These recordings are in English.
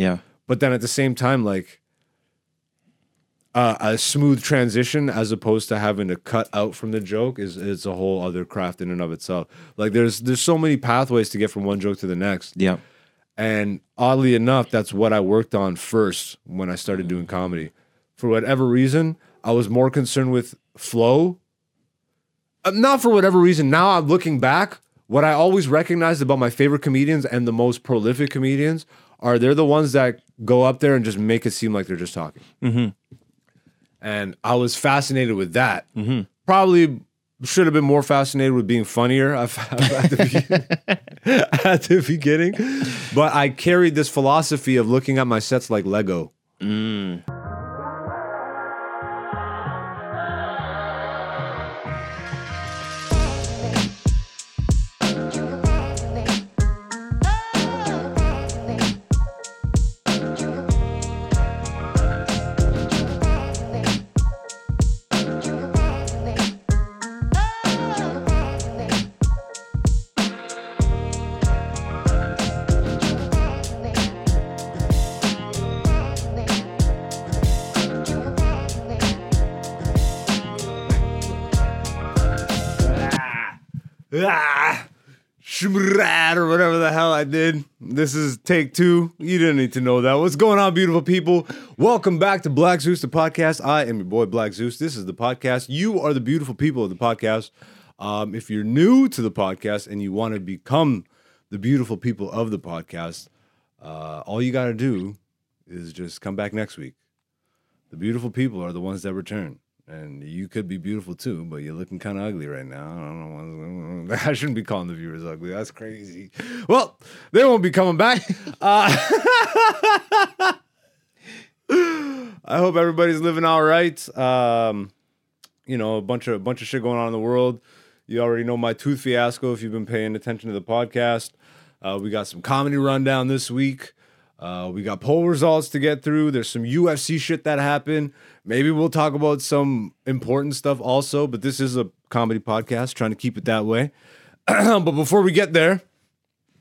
Yeah. but then at the same time, like uh, a smooth transition as opposed to having to cut out from the joke is is a whole other craft in and of itself. Like there's there's so many pathways to get from one joke to the next. Yeah. And oddly enough, that's what I worked on first when I started doing comedy. For whatever reason, I was more concerned with flow. Uh, not for whatever reason. Now I'm looking back, what I always recognized about my favorite comedians and the most prolific comedians are they're the ones that go up there and just make it seem like they're just talking. And I was fascinated with that. Probably should have been more fascinated with being funnier at the, beginning, at the beginning. But I carried this philosophy of looking at my sets like Lego. ah, This is take two. You didn't need to know that. What's going on, beautiful people? Welcome back to Black Zeus, the podcast. I am your boy, Black Zeus. This is the podcast. You are the beautiful people of the podcast. Um, if you're new to the podcast and you want to become the beautiful people of the podcast, uh, all you got to do is just come back next week. The beautiful people are the ones that return. And you could be beautiful too, but you're looking kind of ugly right now. I don't know. I shouldn't be calling the viewers ugly. That's crazy. Well, they won't be coming back. Uh, I hope everybody's living all right. Um, you know, a bunch of a bunch of shit going on in the world. You already know my tooth fiasco if you've been paying attention to the podcast. Uh, we got some comedy rundown this week. Uh, we got poll results to get through. There's some UFC shit that happened. Maybe we'll talk about some important stuff also, but this is a comedy podcast, trying to keep it that way. but before we get there,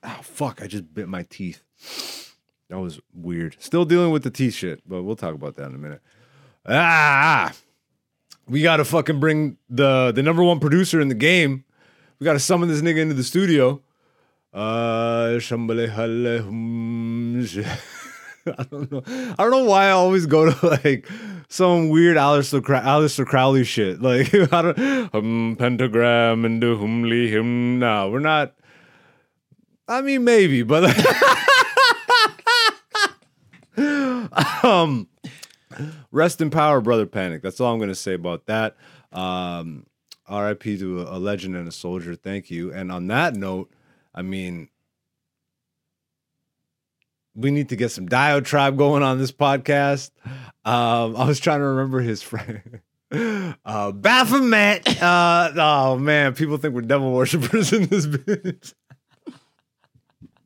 oh fuck, I just bit my teeth. That was weird. Still dealing with the teeth shit, but we'll talk about that in a minute. Ah, we gotta fucking bring the the number one producer in the game. We gotta summon this nigga into the studio. Uh, I don't know. I don't know why I always go to like some weird Aleister, Crow- Aleister Crowley shit. Like I don't hum pentagram and do humly him. No, we're not. I mean, maybe, but um, rest in power, brother. Panic. That's all I'm gonna say about that. Um, R.I.P. to a legend and a soldier. Thank you. And on that note, I mean, we need to get some diatribe going on this podcast. Um, I was trying to remember his friend. Uh, Baphomet. Uh, oh man, people think we're devil worshippers in this bitch.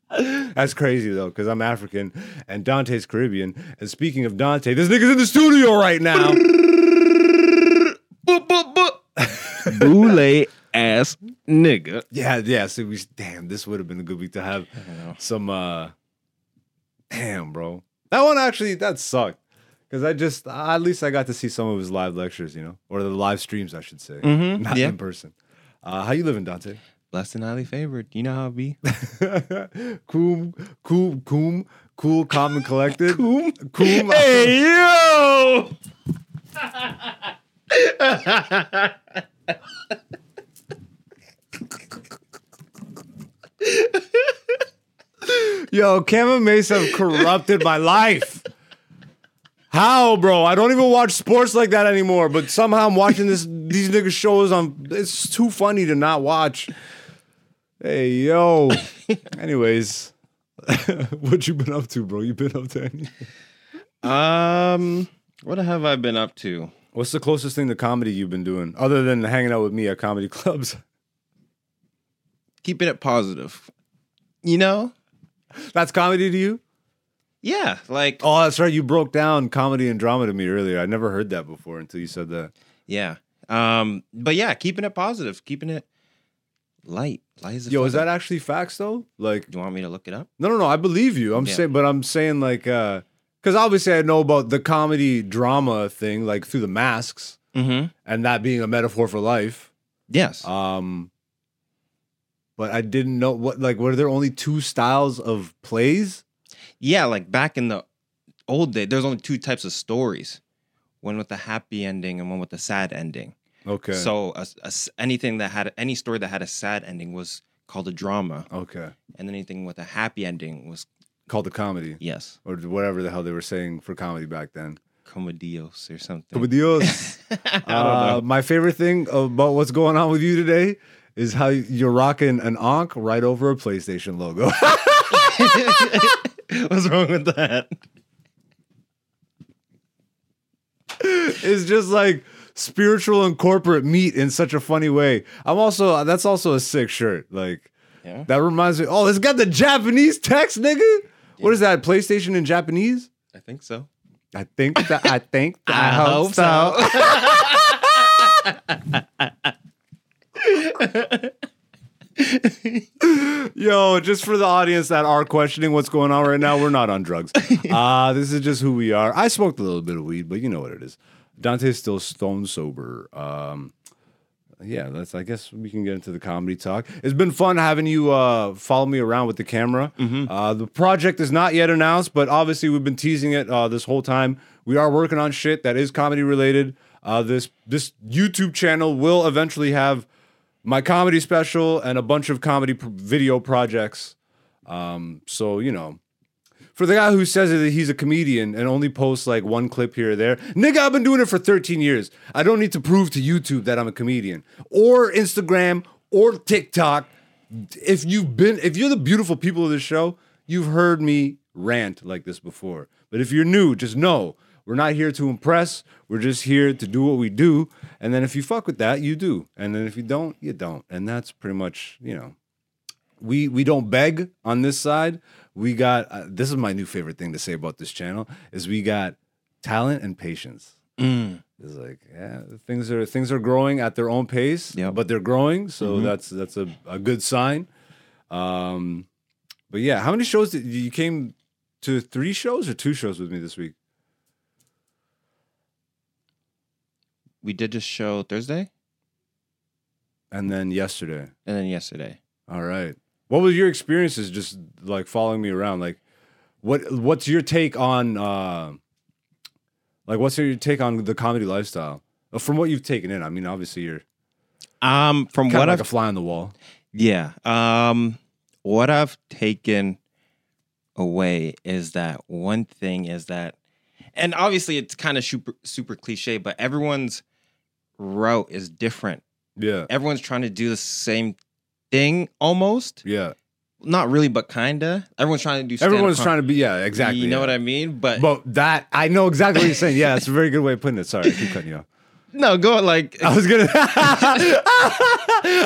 That's crazy though, because I'm African and Dante's Caribbean. And speaking of Dante, this nigga's in the studio right now. Boule ass nigga. Yeah, yeah. So we damn, this would have been a good week to have some uh damn, bro. That one actually that sucked. Cause I just at least I got to see some of his live lectures, you know, or the live streams, I should say, Mhm, not yeah. in person. Uh, how you living, Dante? Blessed and highly favored. You know how it be. cool, cool, cool, cool, calm and collected. cool, cool. Hey yo! Yo, Cam and have corrupted my life. How, bro? I don't even watch sports like that anymore. But somehow I'm watching this these niggas shows on. It's too funny to not watch. Hey, yo. Anyways, what you been up to, bro? You been up to anything? Um, what have I been up to? What's the closest thing to comedy you've been doing, other than hanging out with me at comedy clubs? Keeping it positive. You know? That's comedy to you? Yeah, like Oh, that's right. You broke down comedy and drama to me earlier. I never heard that before until you said that. yeah. Um, but yeah, keeping it positive, keeping it light. Light as a Yo, is that actually facts though? Like, Do You want me to look it up? no, no, no. I believe you. I'm Yeah. saying, but I'm saying like, uh, because obviously I know about the comedy drama thing, like through the masks, Mm-hmm. and that being a metaphor for life. Yes. Um, but I didn't know what like were there only two styles of plays? yeah, like back in the old day, there's only two types of stories. One with a happy ending and one with a sad ending. Okay. So a, a anything that had any story that had a sad ending was called a drama, okay, and anything with a happy ending was called the comedy yes, or whatever the hell they were saying for comedy back then. comedios or something. Comedios. I don't Uh, know. my favorite thing about what's going on with you today is how you're rocking an Ankh right over a PlayStation logo. What's wrong with that? it's just like spiritual and corporate meet in such a funny way. I'm also that's also a sick shirt. Like Yeah. that reminds me. Oh, it's got the Japanese text, nigga. What is that? PlayStation in Japanese? I think so. I think that I think that I hope Yo, just for the audience that are questioning what's going on right now, we're not on drugs. Uh, this is just who we are. I smoked a little bit of weed, but you know what it is. Dante's still stone sober. Um, yeah, that's. I guess we can get into the comedy talk. It's been fun having you uh, follow me around with the camera. Uh, the project is not yet announced, but obviously we've been teasing it uh, this whole time. We are working on shit that is comedy related. Uh, this this YouTube channel will eventually have my comedy special and a bunch of comedy pr- video projects. Um, so you know, for the guy who says that he's a comedian and only posts like one clip here or there, nigga, I've been doing it for 13 years. I don't need to prove to YouTube that I'm a comedian or Instagram or TikTok. If you've been, if you're the beautiful people of this show, you've heard me rant like this before. But if you're new, just know we're not here to impress. We're just here to do what we do. And then if you fuck with that, you do. And then if you don't, you don't. And that's pretty much, you know, we we don't beg on this side. We got uh, this is my new favorite thing to say about this channel is we got talent and patience. Mm. It's like yeah, things are things are growing at their own pace, Yep. but they're growing, so that's that's a, a good sign. Um, but yeah, how many shows did you came to? Three shows or two shows with me this week? We did this show Thursday And then yesterday. and then yesterday. All right. What was your experiences just like following me around? Like what what's your take on uh like what's your take on the comedy lifestyle? Uh, From what you've taken in. I mean, obviously you're Um, from what of I've a fly on the wall. Yeah. Um what I've taken away is that one thing is that and obviously it's kind of super super cliche, but everyone's route is different. Yeah. Everyone's trying to do the same thing almost. Yeah. Not really, but kinda. Everyone's trying to do stand-up Everyone's com- trying to be yeah, exactly. You know yeah. what I mean? But, But that I know exactly what you're saying. Yeah, it's a very good way of putting it. Sorry, I keep cutting you off. no, go like I was gonna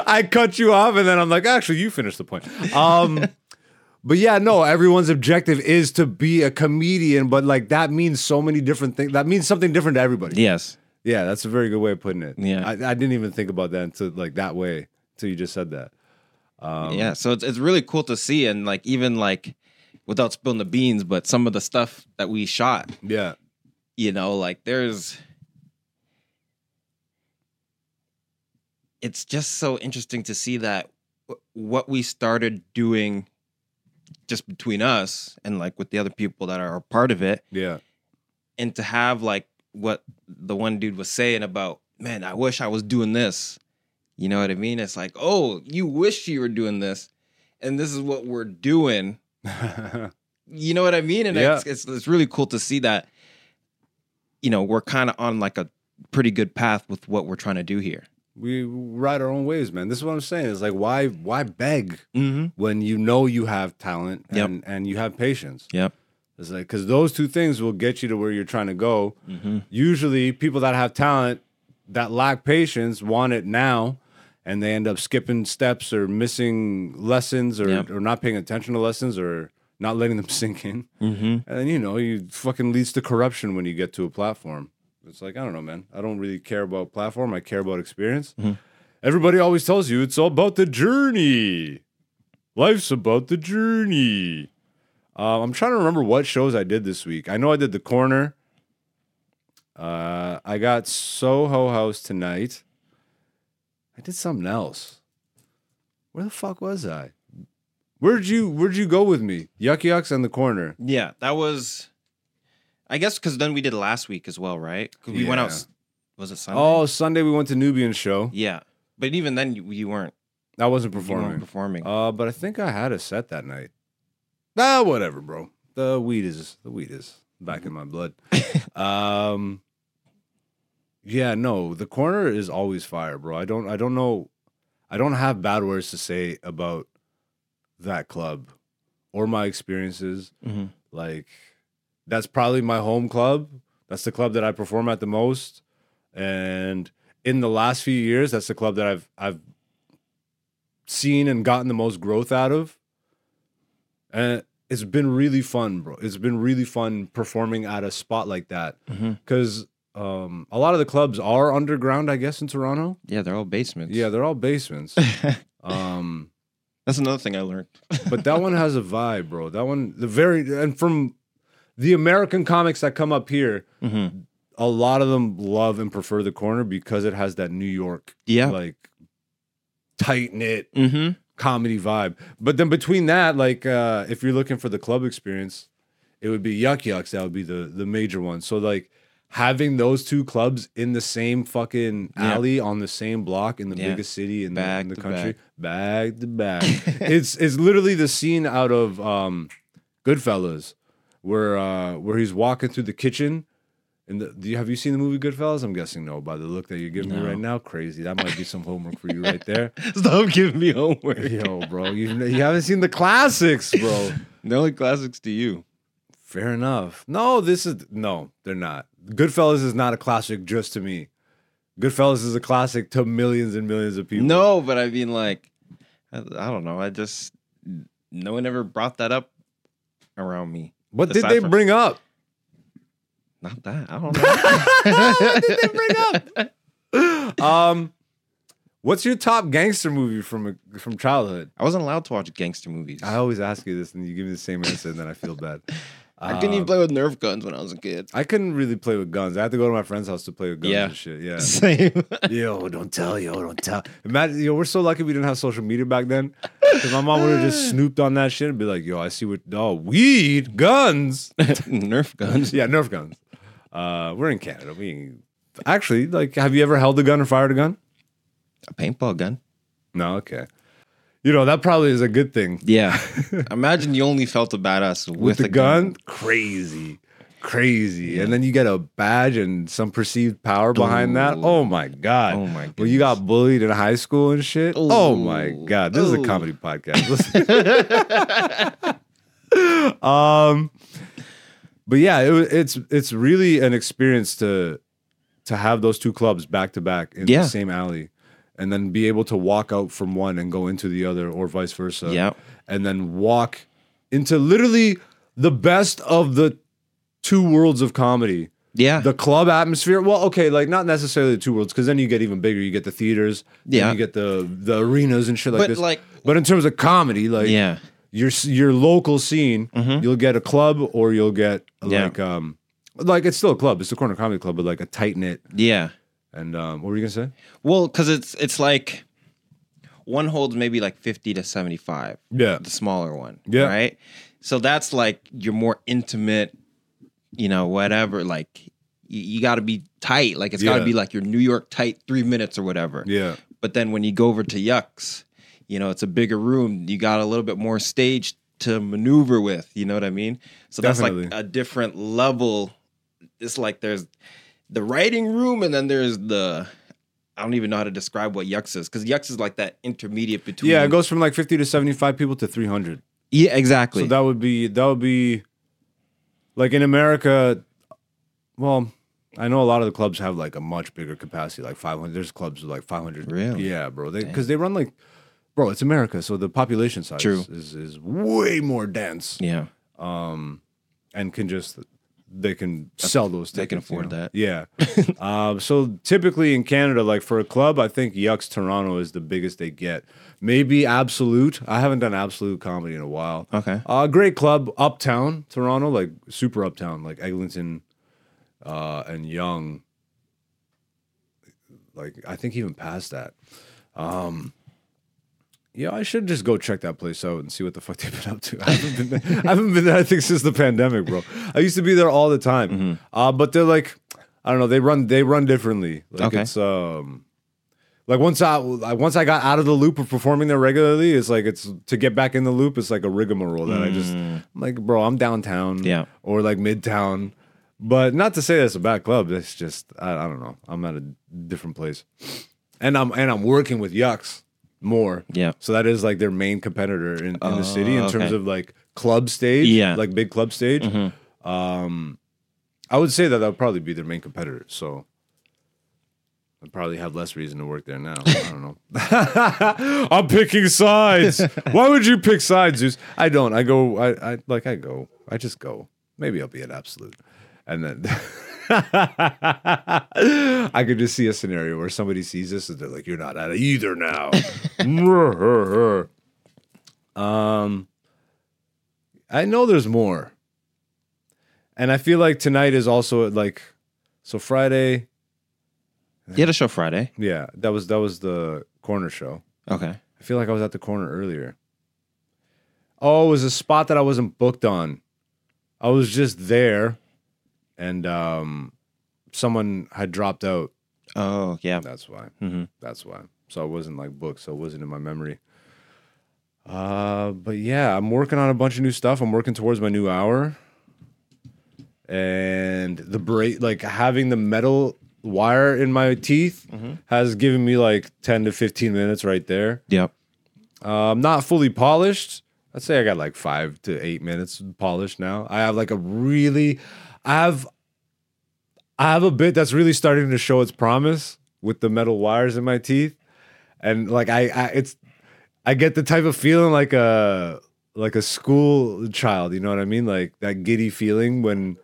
I cut you off and then I'm like, actually, you finish the point. Um but yeah, no, everyone's objective is to be a comedian, but like that means so many different things. That means something different to everybody. Yes. Yeah, that's a very good way of putting it. Yeah. I, I didn't even think about that until like that way until you just said that. Um, yeah. So it's it's really cool to see and like even like without spilling the beans, but some of the stuff that we shot Yeah. you know like there's it's just so interesting to see that what we started doing just between us and like with the other people that are a part of it Yeah. and to have like what the one dude was saying about man i wish i was doing this you know what i mean it's like oh you wish you were doing this and this is what we're doing you know what I mean? And Yeah. it's, it's it's really cool to see that. You know, we're kind of on like a pretty good path with what we're trying to do here. we ride our own waves, man. This is what I'm saying. It's like why why beg Mm-hmm. when you know you have talent Yep. and, and you have patience? Yep. It's like because those two things will get you to where you're trying to go. Mm-hmm. Usually, people that have talent that lack patience want it now, and they end up skipping steps or missing lessons or, Yep. or not paying attention to lessons or not letting them sink in. Mm-hmm. And you know, you fucking leads to corruption when you get to a platform. It's like I don't know, man. I don't really care about platform. I care about experience. Mhm. everybody always tells you it's all about the journey. Life's about the journey. Uh, I'm trying to remember what shows I did this week. I know I did The Corner. Uh, I got Soho House tonight. I did something else. Where the fuck was I? Where'd you Where'd you go with me? Yuk Yuk's on The Corner. Yeah, that was. I guess because then we did last week as well, right? 'Cause we went out. Yeah. Was it Sunday? Oh, Sunday we went to Nubian show. yeah. But even then, you, you weren't I wasn't you weren't performing. performing. Uh, but I think I had a set that night. Ah, whatever, bro. The weed is the weed is back in my blood. um, yeah, no, the corner is always fire, bro. I don't, I don't know, I don't have bad words to say about that club or my experiences. Mhm. Like, that's probably my home club. That's the club that I perform at the most, and in the last few years, that's the club that I've I've seen and gotten the most growth out of. And it's been really fun, bro. It's been really fun performing at a spot like that Mhm. because um, a lot of the clubs are underground, I guess, in Toronto. Yeah, they're all basements. Yeah, they're all basements. um, That's another thing I learned. but that one has a vibe, bro. That one, the very, and from the American comics that come up here, Mhm. a lot of them love and prefer the corner because it has that New York, Yeah. like tight knit mm-hmm. comedy vibe. But then between that, like uh if you're looking for the club experience, it would be Yuk Yuk's. That would be the the major one. So like having those two clubs in the same fucking Yeah. alley on the same block in the Yeah. biggest city in the, in the country, bag to bag. it's it's literally the scene out of um Goodfellas where uh where he's walking through the kitchen. And the, do you, have you seen the movie Goodfellas? I'm guessing no. By the look that you're giving me right now, crazy. That might be some homework for you right there. Stop giving me homework. Yo, bro, you you haven't seen the classics, bro. The only classics to you. Fair enough. No, this is no, they're not. Goodfellas is not a classic just to me. Goodfellas is a classic to millions and millions of people. No, but I mean, like, I, I don't know. I just no one ever brought that up around me. what did they from- bring up? Not that. I don't know. what did they bring up? um, what's your top gangster movie from from childhood? I wasn't allowed to watch gangster movies. I I, always ask you this, and you give me the same answer, and then I feel bad. couldn't even Um, play with Nerf guns when I was a kid. I couldn't really play with guns. I had to go to my friend's house to play with guns Yeah. and shit. Yeah. Same. Yo, don't tell, yo, don't tell. Imagine, yo, we're so lucky we didn't have social media back then. Because my mom would have just snooped on that shit and be like, yo, I see what, oh, weed, guns. Nerf guns. yeah, Nerf guns. Uh, we're in Canada. We ain't- actually, like, have you ever held a gun or fired a gun? A paintball gun. No, okay. You know, that probably is a good thing. Yeah. Imagine you only felt a badass with, With, a the gun, crazy, crazy. And then you get a badge and some perceived power behind that. Oh my God. Oh my God. When you got bullied in high school and shit. Oh my god, this is a comedy podcast. Listen. um, but yeah, it, it's it's really an experience to to have those two clubs back to back in Yeah. the same alley, and then be able to walk out from one and go into the other, or vice versa. Yeah. and then walk into literally the best of the two worlds of comedy Yeah. the club atmosphere. Well, okay, like not necessarily the two worlds, because then you get even bigger. You get the theaters, Yeah. you get the the arenas and shit like But, this. like- but in terms of comedy, like yeah. your your local scene, Mhm. you'll get a club or you'll get Yeah. like um like it's still a club. It's the corner comedy club, but like a tight knit. Yeah. And um, what were you gonna say? Well, because it's it's like one holds maybe like fifty to seventy five. Yeah, the smaller one. Yeah. Right. So that's like your more intimate, you know, whatever. Like you, you got to be tight. Like it's got to Yeah. be like your New York tight three minutes or whatever. yeah, But then when you go over to Yuk's, you know, it's a bigger room. You got a little bit more stage to maneuver with. You know what I mean? So that's like a different level. It's like there's the writing room and then there's the. I don't even know how to describe what Yuk's is because Yuk's is like that intermediate between. yeah. It goes from like fifty to seventy five people to three hundred. Yeah, exactly. So that would be that would be like in America. Well, I know a lot of the clubs have like a much bigger capacity, like 500. There's clubs with like 500. Really? Yeah, bro. They because they run like, bro, it's America, so the population size True. is is way more dense yeah. Um, and can just they can sell those. they can tickets, you afford know? that. Yeah. um, so typically in Canada, like for a club, I think Yuk's Toronto is the biggest they get. Maybe Absolute. I haven't done Absolute comedy in a while. Okay. Uh, great club, Uptown Toronto, like super Uptown, like Eglinton uh, and Yonge. Like I think even past that. Um, yeah, I should just go check that place out and see what the fuck they've been up to. I haven't been there, I haven't been there, I think, since the pandemic, bro. I used to be there all the time. Mm-hmm. Uh, but they're like, I don't know, they run they run differently. Like Okay. it's um like once I once I got out of the loop of performing there regularly, it's like it's to get back in the loop. It's like a rigmarole that I just I'm like, bro, I'm downtown, Mm. Yeah. or like midtown. But not to say that's a bad club. It's just I, I don't know. I'm at a different place, and I'm and I'm working with Yuk's more. Yeah. So that is like their main competitor in, in the city in Oh, terms of like club stage, Yeah. like big club stage. Um, I would say that that would probably be their main competitor. So I'd probably have less reason to work there now. I don't know. I'm picking sides. Why would you pick sides, Zeus? I don't. I go. I, I like. I go. I just go. Maybe I'll be an absolute, and then. I could just see a scenario where somebody sees this and they're like, "You're not at it either now." um, I know there's more, and I feel like tonight is also like, so Friday. You had a show Friday. Yeah, that was that was the corner show. Okay. I feel like I was at the corner earlier. Oh, it was a spot that I wasn't booked on. I was just there, and um, someone had dropped out. Oh yeah. That's why. hmm That's why. So I wasn't like booked. So it wasn't in my memory. Uh, but yeah, I'm working on a bunch of new stuff. I'm working towards my new hour, and the break, like having the metal wire in my teeth, has given me like 10 to 15 minutes right there. Yep. Uh, I'm not fully polished. I'd say I got like five to eight minutes polished now. I have like a really, I have, I have a bit that's really starting to show its promise with the metal wires in my teeth, and like I, I it's, I get the type of feeling like a like a school child. You know what I mean? Like that giddy feeling when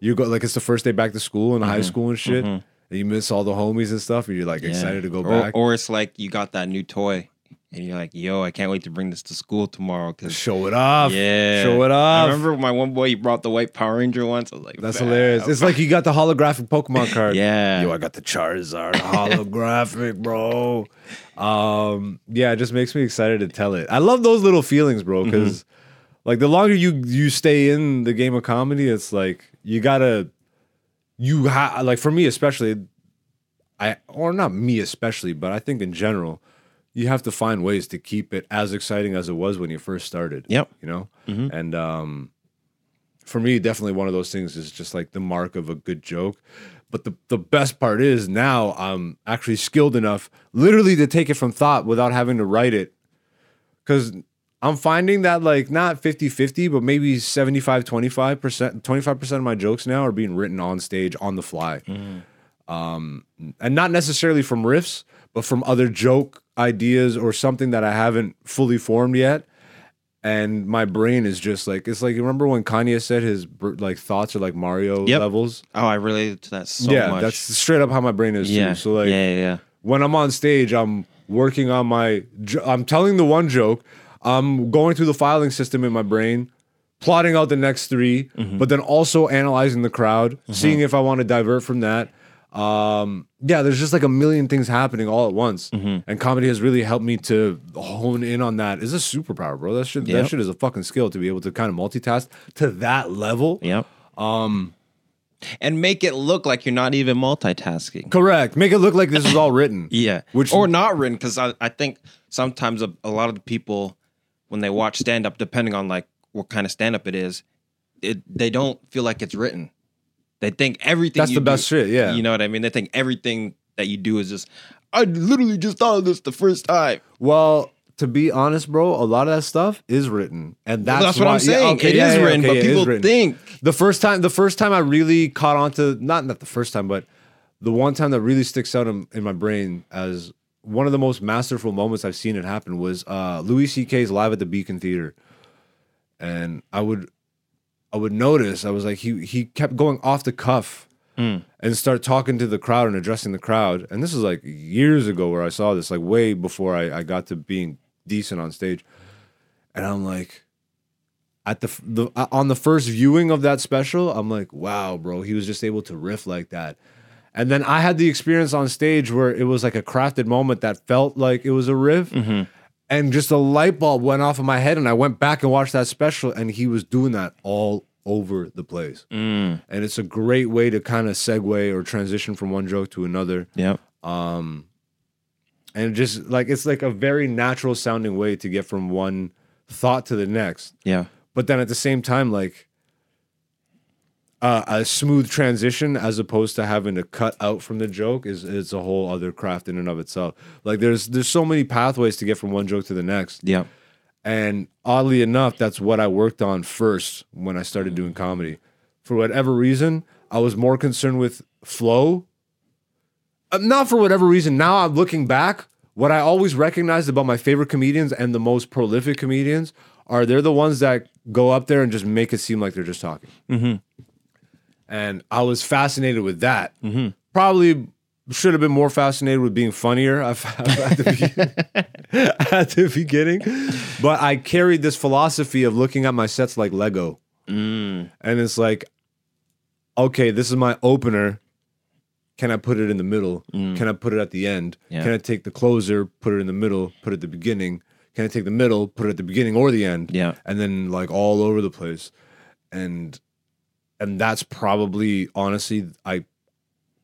you go like it's the first day back to school in high mm-hmm. school and shit. Mm-hmm. And you miss all the homies and stuff, and you're like Yeah. excited to go or, back. Or it's like you got that new toy, and you're like, "Yo, I can't wait to bring this to school tomorrow." Cause Show it off. yeah, Show it off. I remember my one boy he brought the white Power Ranger once. I was like, That's "Fam." hilarious. It's like you got the holographic Pokemon card. Yeah. Yo, I got the Charizard holographic, bro. Um, yeah, it just makes me excited to tell it. I love those little feelings, bro, Mm-hmm. because like the longer you you stay in the game of comedy, it's like you gotta you have like for me especially, I or not me especially, but I think in general, you have to find ways to keep it as exciting as it was when you first started. Yep. You know? Mhm. And um for me, definitely one of those things is just like the mark of a good joke. But the, the best part is now I'm actually skilled enough literally to take it from thought without having to write it. Cause I'm finding that like not 50-50, but maybe 75, 25%, 25% of my jokes now are being written on stage on the fly. Um, and not necessarily from riffs, but from other joke ideas or something that I haven't fully formed yet. And my brain is just like it's like you remember when Kanye said his like thoughts are like Mario Yep. levels. Oh, I related to that so yeah, much. that's straight up how my brain is yeah. too. So like yeah, yeah, yeah. when I'm on stage, I'm working on my. jo- I'm telling the one joke. I'm going through the filing system in my brain, plotting out the next 3 Mm-hmm. but then also analyzing the crowd, seeing if I want to divert from that. Um, yeah, there's just like a million things happening all at once, Mm-hmm. and comedy has really helped me to hone in on that is a superpower, bro. That shit, that shit is a fucking skill to be able to kind of multitask to that level. Yep. Um, and make it look like you're not even multitasking. Correct. Make it look like this is all written. Yeah, Which- or not written because I, I think sometimes a, a lot of the people when they watch stand up, depending on like what kind of stand up it is, it they don't feel like it's written. They think everything. That's the best shit, yeah. you know what I mean. They think everything that you do is just. I literally just thought of this the first time. Well, to be honest, bro, a lot of that stuff is written, and that's, Well, that's what why- I'm saying. okay, It yeah, is yeah, written, okay, but yeah, people written. think the first time. The first time I really caught on to not not the first time, but the one time that really sticks out in, in my brain as one of the most masterful moments I've seen it happen was uh, Louis C.K.'s live at the Beacon Theater, and I would. I would notice I was like he he kept going off the cuff Mm. and start talking to the crowd and addressing the crowd. And this is like years ago where I saw this, like way before I, I got to being decent on stage. And I'm like, at the, the uh, on the first viewing of that special, I'm like, wow, bro, he was just able to riff like that. And then I had the experience on stage where it was like a crafted moment that felt like it was a riff. And just a light bulb went off in my head, and I went back and watched that special, and he was doing that all over the place. Mm. And it's a great way to kind of segue or transition from one joke to another. yeah Um, and just like it's like a very natural sounding way to get from one thought to the next. Yeah. But then at the same time, like uh, a smooth transition as opposed to having to cut out from the joke is is a whole other craft in and of itself. Like there's there's so many pathways to get from one joke to the next. Yep. And oddly enough, that's what I worked on first when I started doing comedy. For whatever reason, I was more concerned with flow. Uh, not for whatever reason. Now I'm looking back, what I always recognized about my favorite comedians and the most prolific comedians are they're the ones that go up there and just make it seem like they're just talking. And I was fascinated with that. Probably should have been more fascinated with being funnier at the, beginning, at the beginning. But I carried this philosophy of looking at my sets like Lego. Mm. And it's like, okay, this is my opener. Can I put it in the middle? Can I put it at the end? Yeah. Can I take the closer, put it in the middle, put it at the beginning? Can I take the middle, put it at the beginning or the end? Yeah. And then like all over the place. And and that's probably honestly I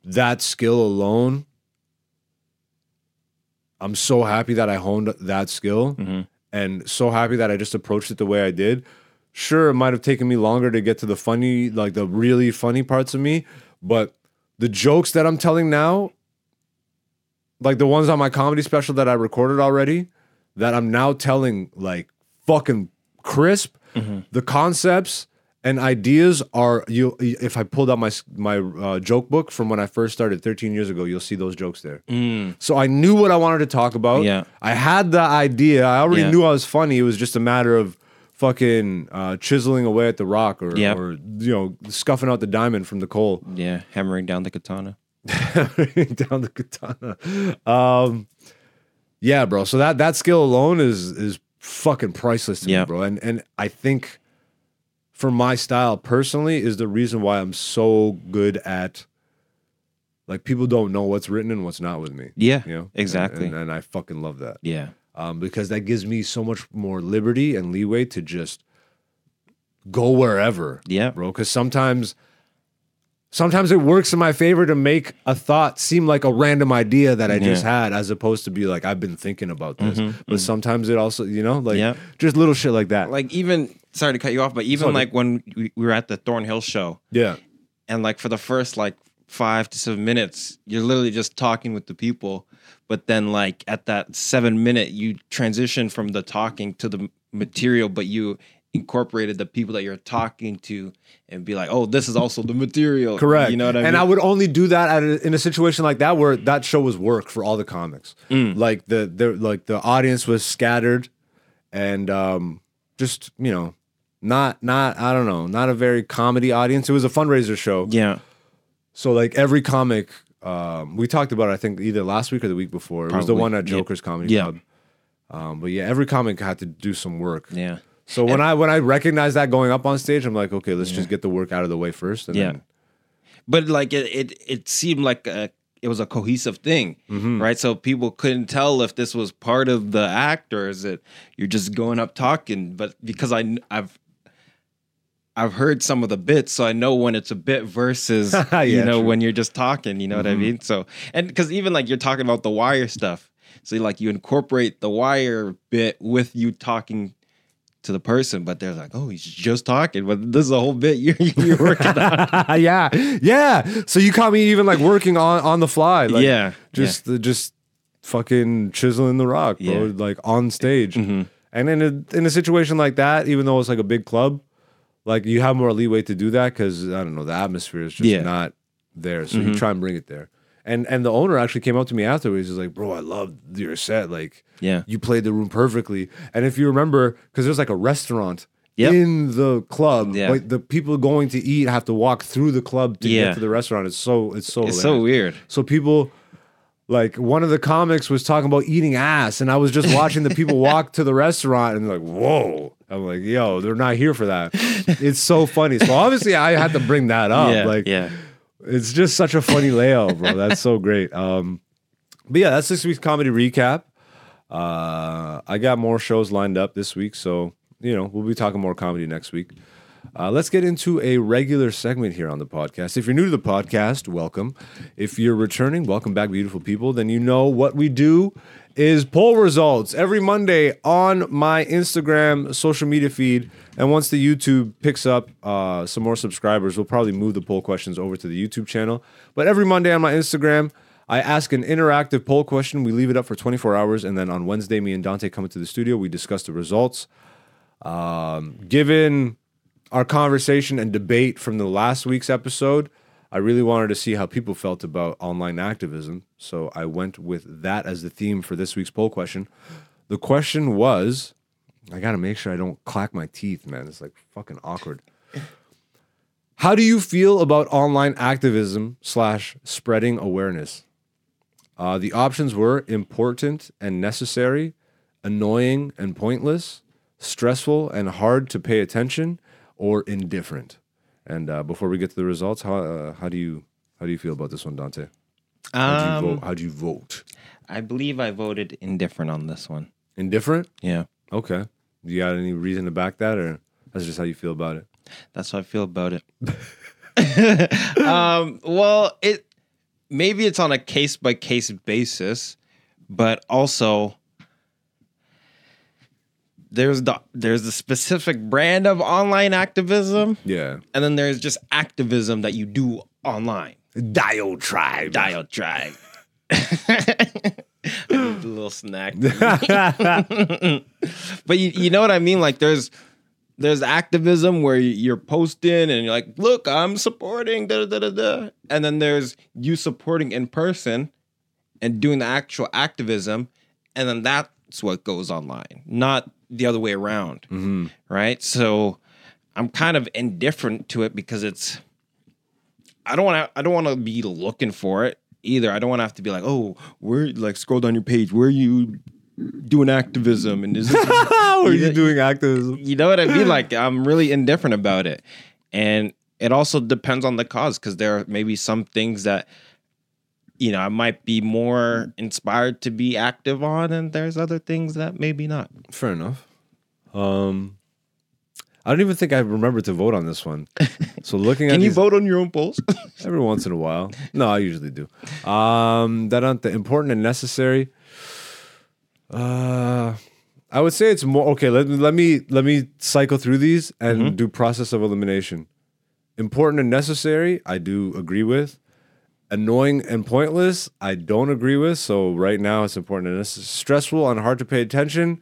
that skill alone I'm so happy that I honed that skill Mhm. and so happy that I just approached it the way I did. Sure, it might have taken me longer to get to the funny, like the really funny parts of me, but the jokes that I'm telling now, like the ones on my comedy special that I recorded already, that I'm now telling like fucking crisp, the concepts and ideas are you if I pulled out my my uh, joke book from when I first started 13 years ago, you'll see those jokes there. So I knew what I wanted to talk about. Yeah. I had the idea. I already Yeah. knew I was funny. It was just a matter of fucking uh, chiseling away at the rock or, Yeah. or you know scuffing out the diamond from the coal Yeah. Hammering down the katana. down the katana. Um, yeah, bro. So that that skill alone is is fucking priceless to Yeah. me, bro. And and I think for my style personally is the reason why I'm so good at like people don't know what's written and what's not with me. Yeah. You know Exactly. and, and, and I fucking love that Yeah. um, because that gives me so much more liberty and leeway to just go wherever Yeah. bro. Because sometimes, sometimes it works in my favor to make a thought seem like a random idea that I just had, as opposed to be like I've been thinking about this. But sometimes it also, you know, like Yeah. just little shit like that. Like even sorry to cut you off, but even like when we, we were at the Thornhill show, yeah, and like for the first like five to seven minutes, you're literally just talking with the people. But then like at that seven minute, you transition from the talking to the material, but you incorporated the people that you're talking to and be like, oh, this is also the material. correct. You know what I mean? And I would only do that at a, in a situation like that where that show was work for all the comics. Mm. Like the the like the audience was scattered, and um, just you know. Not, not, I don't know, not a very comedy audience. It was a fundraiser show. yeah. So like every comic, um, we talked about it, I think either last week or the week before. It was the one at Yeah. Joker's Comedy Yeah. Club. Um, but yeah, every comic had to do some work. Yeah. So when I when I recognized that going up on stage, I'm like, okay, let's just get the work out of the way first. And Yeah. then, but like it it, it seemed like a, it was a cohesive thing right so people couldn't tell if this was part of the act or is it you're just going up talking but because i i've i've heard some of the bits so i know when it's a bit versus Yeah, you know true. when you're just talking you know what i mean so and because even like you're talking about the wire stuff so like you incorporate the wire bit with you talking to the person but they're like oh he's just talking but this is a whole bit you're, you're working on yeah, yeah. So you caught me even like working on on the fly. Like, yeah just the just fucking chiseling the rock, bro. Yeah. Mm-hmm. Like on stage. And in a in a situation like that, even though it's like a big club, like you have more leeway to do that because I don't know the atmosphere is just Yeah. Mm-hmm. not there. So you try and bring it there. And and the owner actually came up to me afterwards. He's like, "Bro, I love your set. Like, Yeah. you played the room perfectly." And if you remember, because there's like a restaurant Yep. in the club. Yeah. But the people going to eat have to walk through the club to Yeah. get to the restaurant. It's so it's so It's so weird. So people like one of the comics was talking about eating ass, and I was just watching the people walk to the restaurant and like, whoa. I'm like, yo, they're not here for that. It's so funny. So obviously I had to bring that up. yeah, like yeah. it's just such a funny layout, bro. That's so great. Um but yeah, that's this week's comedy recap. Uh I got more shows lined up this week, so you know, we'll be talking more comedy next week. Uh, let's get into a regular segment here on the podcast. If you're new to the podcast, welcome. If you're returning, welcome back, beautiful people. Then you know what we do is poll results every Monday on my Instagram social media feed. And once the YouTube picks up uh, some more subscribers, we'll probably move the poll questions over to the YouTube channel. But every Monday on my Instagram, I ask an interactive poll question. We leave it up for 24 hours. And then on Wednesday, me and Dante come into the studio. We discuss the results. Um, given our conversation and debate from the last week's episode, I really wanted to see how people felt about online activism. So I went with that as the theme for this week's poll question. The question was I got to make sure I don't clack my teeth, man. It's like fucking awkward. How do you feel about online activism slash spreading awareness? Uh, the options were important and necessary, annoying and pointless, stressful and hard to pay attention, or indifferent. And uh, before we get to the results, how uh, how do you how do you feel about this one, Dante? How do you Um, vote? How'd you vote? I believe I voted indifferent on this one. Indifferent? Yeah, Okay. You got any reason to back that, or that's just how you feel about it? that's how I feel about it. um, well, it maybe it's on a case by case basis, but also there's the there's the specific brand of online activism, Yeah. and then there's just activism that you do online. Dio tribe. Dial drive. a little snack. but you, you know what I mean? Like there's there's activism where you're posting and you're like, look, I'm supporting da da da da. And then there's you supporting in person and doing the actual activism, and then that's what goes online, not the other way around. hmm Right. So I'm kind of indifferent to it because it's I don't want to I don't want to be looking for it either. I don't want to have to be like, "Oh, where like scroll down your page, where are you doing activism and is this How are you You- doing activism? you know what I mean? Like I'm really indifferent about it. And it also depends on the cause because there are maybe some things that you know I might be more inspired to be active on, and there's other things that maybe not. Fair enough. Um, I don't even think I remember to vote on this one. So looking at Can you these- vote on your own polls? every once in a while. No, I usually do. Um, that aren't the important and necessary. Uh, I would say it's more okay. Let let me let me cycle through these and do process of elimination. Important and necessary, I do agree with. Annoying and pointless, I don't agree with. So right now, it's important and necessary. Stressful and hard to pay attention.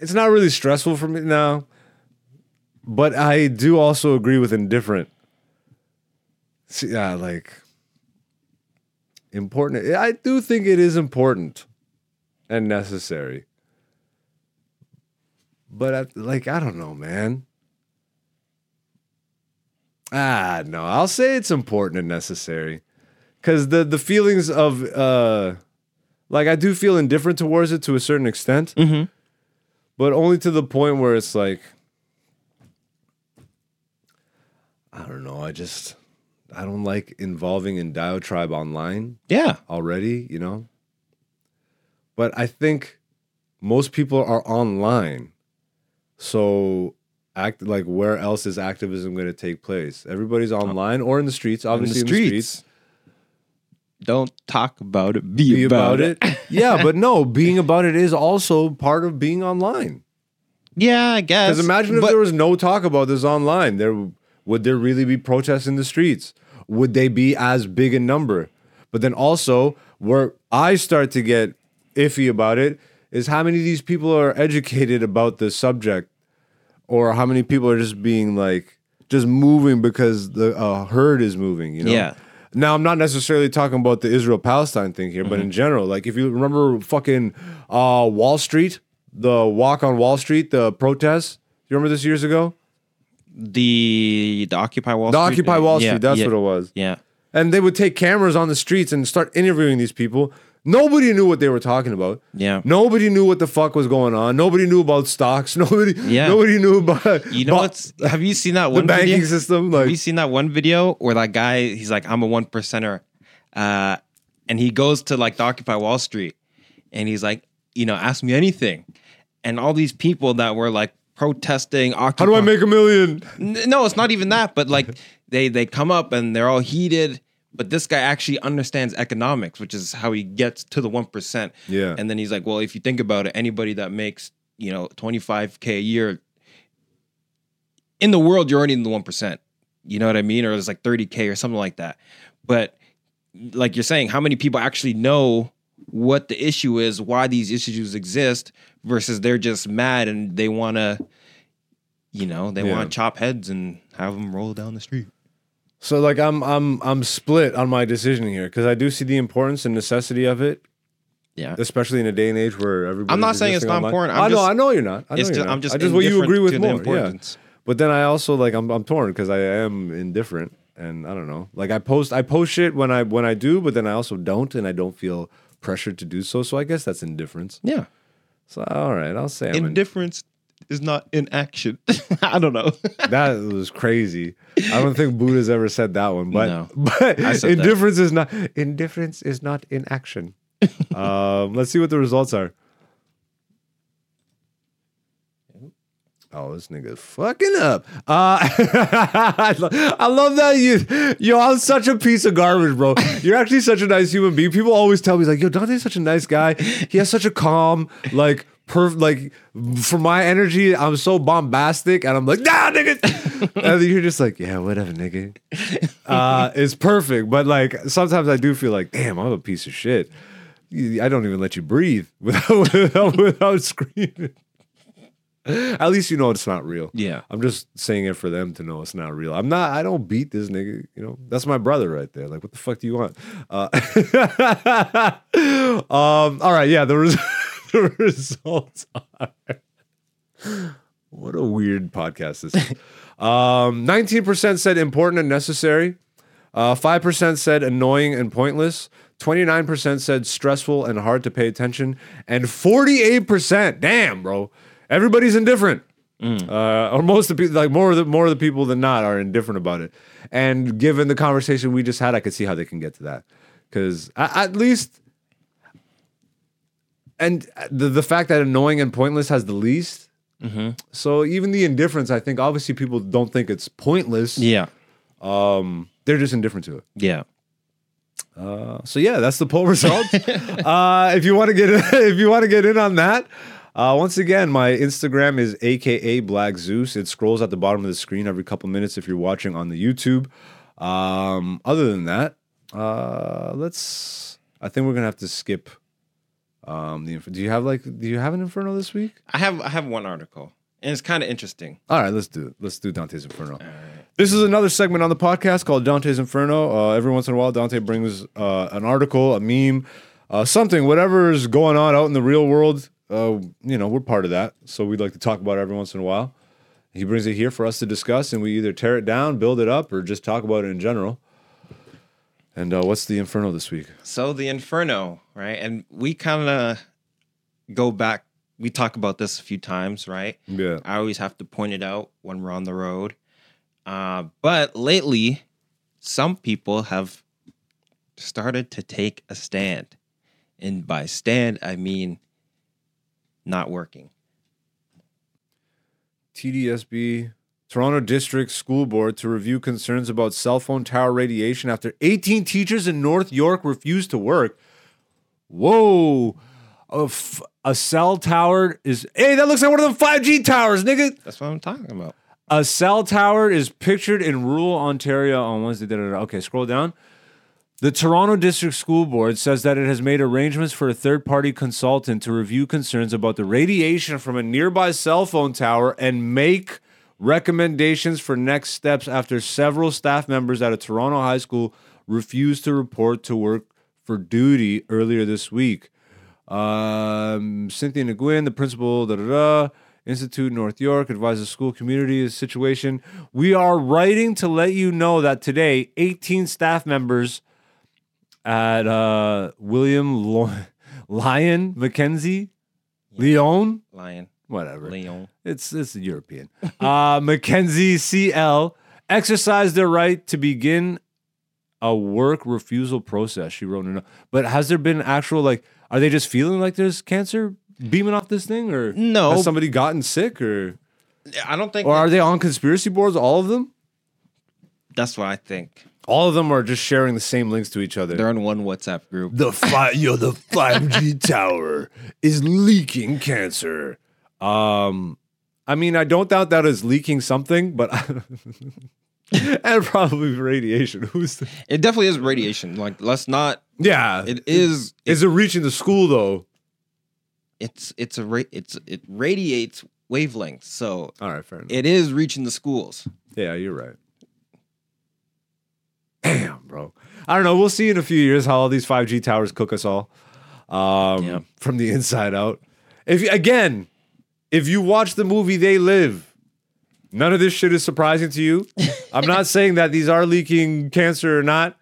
It's not really stressful for me now, but I do also agree with indifferent. See, yeah, like important. I do think it is important and necessary. But I, like, I don't know, man. Ah, no, I'll say it's important and necessary. Cause the the feelings of uh like I do feel indifferent towards it to a certain extent, mm-hmm. but only to the point where it's like I don't know, I just I don't like involving in diatribe online Yeah. already, you know. But I think most people are online. So act like where else is activism going to take place? Everybody's online or in the streets, obviously in the streets. Don't talk about it. Be, Be about, about it. it. yeah, but no, being about it is also part of being online. Yeah, I guess. Because imagine if But- there was no talk about this online, there would there really be protests in the streets? Would they be as big in number? But then also, where I start to get iffy about it is how many of these people are educated about the subject, or how many people are just being like just moving because the uh, herd is moving. You know. Yeah. Now I'm not necessarily talking about the Israel Palestine thing here, but in general, like if you remember fucking uh, Wall Street, the walk on Wall Street, the protests You remember this years ago? The the Occupy Wall The Street. Occupy Wall Yeah, Street. That's yeah, what it was. Yeah. And they would take cameras on the streets and start interviewing these people. Nobody knew what they were talking about. Yeah. Nobody knew what the fuck was going on. Nobody knew about stocks. Nobody. Yeah. Nobody knew about. You know what's have you seen that one? the banking video? system? Have you seen that one video where that guy he's like, I'm a one percenter. Uh and he goes to like the Occupy Wall Street and he's like, you know, ask me anything. And all these people that were like protesting Occupy how do I make a million? No, it's not even that, but like they they come up and they're all heated. But this guy actually understands economics, which is how he gets to the one percent. Yeah. And then he's like, well, if you think about it, anybody that makes you know twenty five k a year in the world, you're already in the one percent. You know what I mean? Or it's like thirty k or something like that. But like you're saying, how many people actually know what the issue is, why these issues exist, versus they're just mad and they want to, you know, they Yeah. want to chop heads and have them roll down the street. So like I'm I'm I'm split on my decision here because I do see the importance and necessity of it, Yeah. especially in a day and age where everybody. I'm not saying it's not important. I'm I know, just- I know you're not. I know you're just, not. I'm just, I just what you agree with more. Yeah. But then I also like I'm I'm torn because I am indifferent and I don't know. Like I post I post shit when I when I do, but then I also don't and I don't feel pressured to do so. So I guess that's indifference. Yeah. So all right, I'll say I'm in- Indifference is not in action. I don't know. that was crazy. I don't think Buddha's ever said that one, but No. but I said that. indifference is not indifference is not inaction. um, let's see what the results are. Oh, this nigga's fucking up. Uh, I lo- I love that you, yo, I'm such a piece of garbage, bro. You're actually such a nice human being. People always tell me, like, yo, Dante's such a nice guy. He has such a calm, like, perf, like, for my energy, I'm so bombastic. And I'm like, nah, nigga. and you're just like, yeah, whatever, nigga. Uh, it's perfect. But, like, sometimes I do feel like, damn, I'm a piece of shit. I don't even let you breathe without, without, without screaming. At least you know it's not real. Yeah. I'm just saying it for them to know it's not real. I'm not. I don't beat this nigga. You know, that's my brother right there. Like, what the fuck do you want? Uh, um. All right. Yeah. The, res- the results are. What a weird podcast this is. Um, 19% said important and necessary. Uh, 5% said annoying and pointless. 29% said stressful and hard to pay attention. And 48%, damn, bro. Everybody's indifferent. Uh, or most of the people, like more of the more of the people than not, are indifferent about it. And given the conversation we just had, I could see how they can get to that. Because at least, and the the fact that annoying and pointless has the least. So even the indifference, I think, obviously people don't think it's pointless. Yeah. They're just indifferent to it. Yeah. So yeah, that's the poll result. uh, if you want to get if you want to get in on that, uh, once again, my Instagram is AKA Black Zeus. It scrolls at the bottom of the screen every couple minutes if you're watching on the YouTube. Um, other than that, uh, let's. I think we're gonna have to skip. Um, the do you have like do you have an Inferno this week? I have I have one article. And it's kind of interesting. All right, let's do it. Let's do Dante's Inferno. This is another segment on the podcast called Dante's Inferno. Uh, every once in a while, Dante brings uh, an article, a meme, uh, something, whatever is going on out in the real world. Uh, you know, we're part of that, so we'd like to talk about it every once in a while. He brings it here for us to discuss, and we either tear it down, build it up, or just talk about it in general. And uh, what's the Inferno this week? So the Inferno, right? And we kind of go back. We talk about this a few times, right? Yeah, I always have to point it out when we're on the road. Uh, but lately, some people have started to take a stand. And by stand, I mean not working. TDSB, Toronto District School Board to review concerns about cell phone tower radiation after 18 teachers in North York refused to work. Whoa. A, f- a cell tower is. Hey, that looks like one of them 5G towers, nigga. That's what I'm talking about. A cell tower is pictured in rural Ontario on Wednesday. Da, da, da. Okay, scroll down. The Toronto District School Board says that it has made arrangements for a third party consultant to review concerns about the radiation from a nearby cell phone tower and make recommendations for next steps after several staff members at a Toronto high school refused to report to work for duty earlier this week. Um, Cynthia Nguyen, the principal, da da da. Institute, North York, advises school community situation. We are writing to let you know that today, 18 staff members at uh, William Lo- Lyon Mackenzie, Leon. Lyon, Lion, whatever. Leon. It's it's European. Uh, Mackenzie CL exercised their right to begin a work refusal process. She wrote in a. But has there been actual like? Are they just feeling like there's cancer beaming off this thing, or No. has somebody gotten sick, or I don't think or are they on conspiracy boards? All of them? that's what I think. All of them are just sharing the same links to each other. They're in one WhatsApp group. the fi- yo, the 5G tower is leaking cancer. Um, I mean, I don't doubt that is leaking something, but and probably radiation. Who's the- It definitely is radiation. Like let's not. yeah? It is. is it reaching the school though? It's it's a ra- it's it radiates wavelengths. So All right, fair enough. it is reaching the schools. yeah, you're right. Damn, bro. I don't know. We'll see in a few years how all these 5G towers cook us all um, Yeah. from the inside out. If again, if you watch the movie They Live, none of this shit is surprising to you. I'm not saying that these are leaking cancer or not,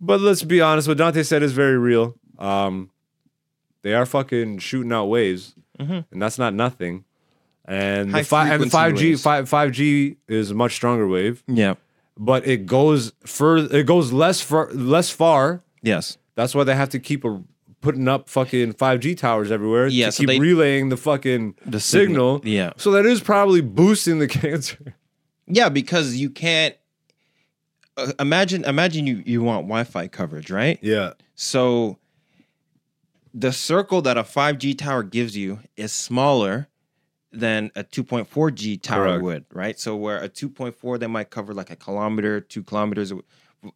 but let's be honest. What Dante said is very real. Um, they are fucking shooting out waves, and that's not nothing. And the, fi- and the 5G five 5G is a much stronger wave Yeah. but it goes further. It goes less far. Less far. Yes. That's why they have to keep a, putting up fucking five G towers everywhere Yeah, to so keep they- relaying the fucking The signal. signal, yeah. So that is probably boosting the cancer. Yeah, because you can't. Uh, imagine imagine you you want Wi-Fi coverage, right? Yeah. So the circle that a 5G tower gives you is smaller than a 2.4G tower Correct. would, right? So where a 2.4 they might cover like a kilometer, two kilometers.